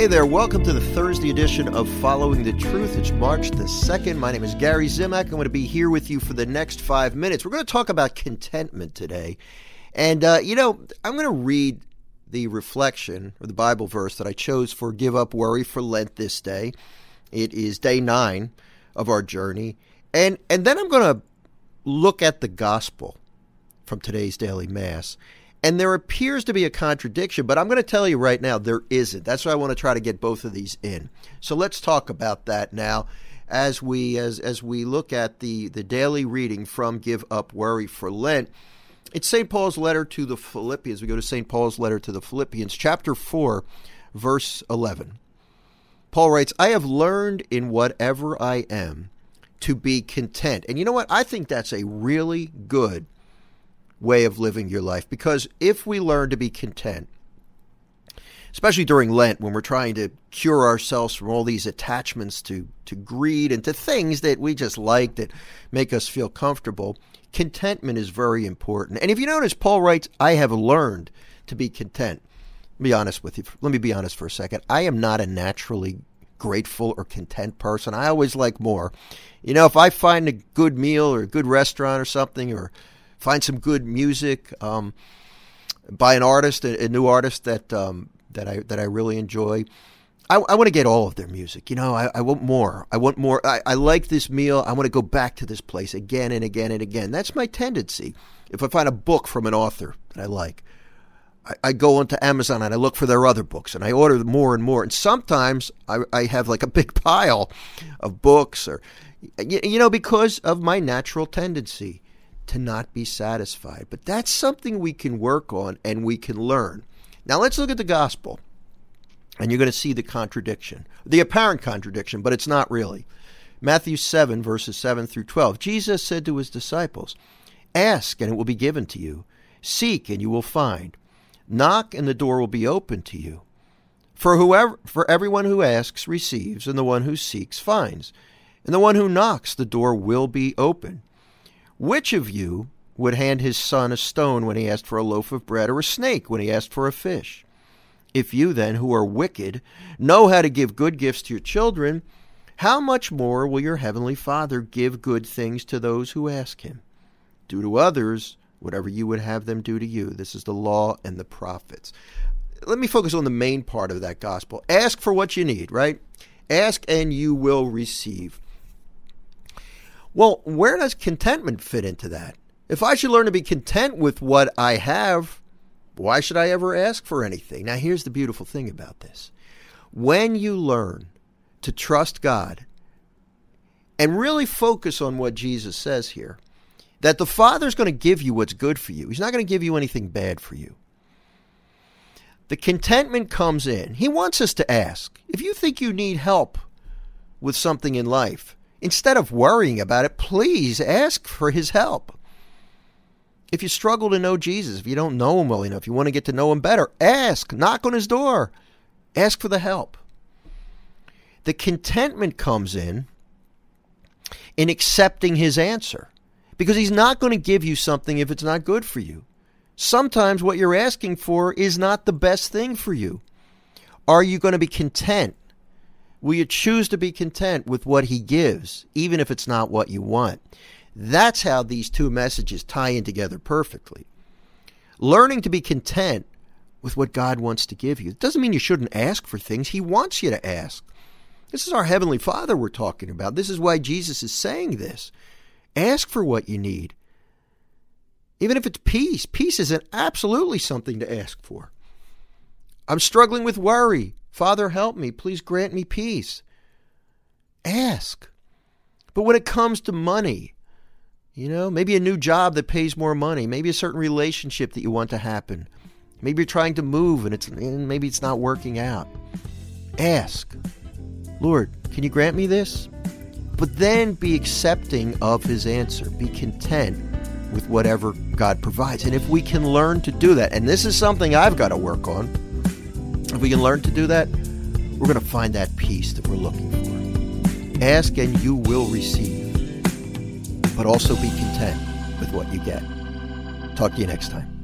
Hey there, welcome to the Thursday edition of Following the Truth. It's March the 2nd. My name is Gary Zimak. I'm going to be here with you for the next five minutes. We're going to talk about contentment today. And, uh, you know, I'm going to read the reflection or the Bible verse that I chose for Give Up Worry for Lent this day. It is day nine of our journey. And, and then I'm going to look at the gospel from today's daily Mass. And there appears to be a contradiction, but I'm going to tell you right now there isn't. That's why I want to try to get both of these in. So let's talk about that now as we as as we look at the the daily reading from Give Up Worry for Lent. It's St. Paul's letter to the Philippians. We go to St. Paul's letter to the Philippians, chapter 4, verse 11. Paul writes, I have learned in whatever I am to be content. And you know what? I think that's a really good way of living your life. Because if we learn to be content, especially during Lent when we're trying to cure ourselves from all these attachments to, to greed and to things that we just like that make us feel comfortable, contentment is very important. And if you notice, Paul writes, I have learned to be content. Let me be honest with you. Let me be honest for a second. I am not a naturally grateful or content person. I always like more. You know, if I find a good meal or a good restaurant or something or find some good music um, by an artist, a, a new artist that um, that I that I really enjoy. I, I want to get all of their music. You know, I, I want more. I want more. I, I like this meal. I want to go back to this place again and again and again. That's my tendency. If I find a book from an author that I like, I, I go onto Amazon and I look for their other books and I order more and more. And sometimes I, I have like a big pile of books or, you, you know, because of my natural tendency to not be satisfied. But that's something we can work on and we can learn. Now let's look at the gospel. And you're going to see the contradiction, the apparent contradiction, but it's not really. Matthew 7, verses 7 through 12. Jesus said to his disciples, Ask, and it will be given to you. Seek, and you will find. Knock, and the door will be opened to you. For whoever for everyone who asks receives, and the one who seeks finds. And the one who knocks, the door will be open. Which of you would hand his son a stone when he asked for a loaf of bread, or a snake when he asked for a fish? If you then, who are wicked, know how to give good gifts to your children, how much more will your heavenly Father give good things to those who ask him? Do to others whatever you would have them do to you. This is the law and the prophets. Let me focus on the main part of that gospel. Ask for what you need, right? Ask and you will receive. Well, where does contentment fit into that? If I should learn to be content with what I have, why should I ever ask for anything? Now, here's the beautiful thing about this. When you learn to trust God and really focus on what Jesus says here, that the Father's going to give you what's good for you, He's not going to give you anything bad for you. The contentment comes in. He wants us to ask. If you think you need help with something in life, Instead of worrying about it, please ask for his help. If you struggle to know Jesus, if you don't know him well enough, you want to get to know him better, ask, knock on his door, ask for the help. The contentment comes in in accepting his answer because he's not going to give you something if it's not good for you. Sometimes what you're asking for is not the best thing for you. Are you going to be content Will you choose to be content with what He gives, even if it's not what you want? That's how these two messages tie in together perfectly. Learning to be content with what God wants to give you. It doesn't mean you shouldn't ask for things, He wants you to ask. This is our Heavenly Father we're talking about. This is why Jesus is saying this. Ask for what you need. Even if it's peace, peace is absolutely something to ask for. I'm struggling with worry. Father, help me. Please grant me peace. Ask. But when it comes to money, you know, maybe a new job that pays more money, maybe a certain relationship that you want to happen, maybe you're trying to move and it's and maybe it's not working out. Ask, Lord, can you grant me this? But then be accepting of his answer. Be content with whatever God provides. And if we can learn to do that, and this is something I've got to work on, if we can learn to do that, we're going to find that peace that we're looking for. Ask and you will receive, but also be content with what you get. Talk to you next time.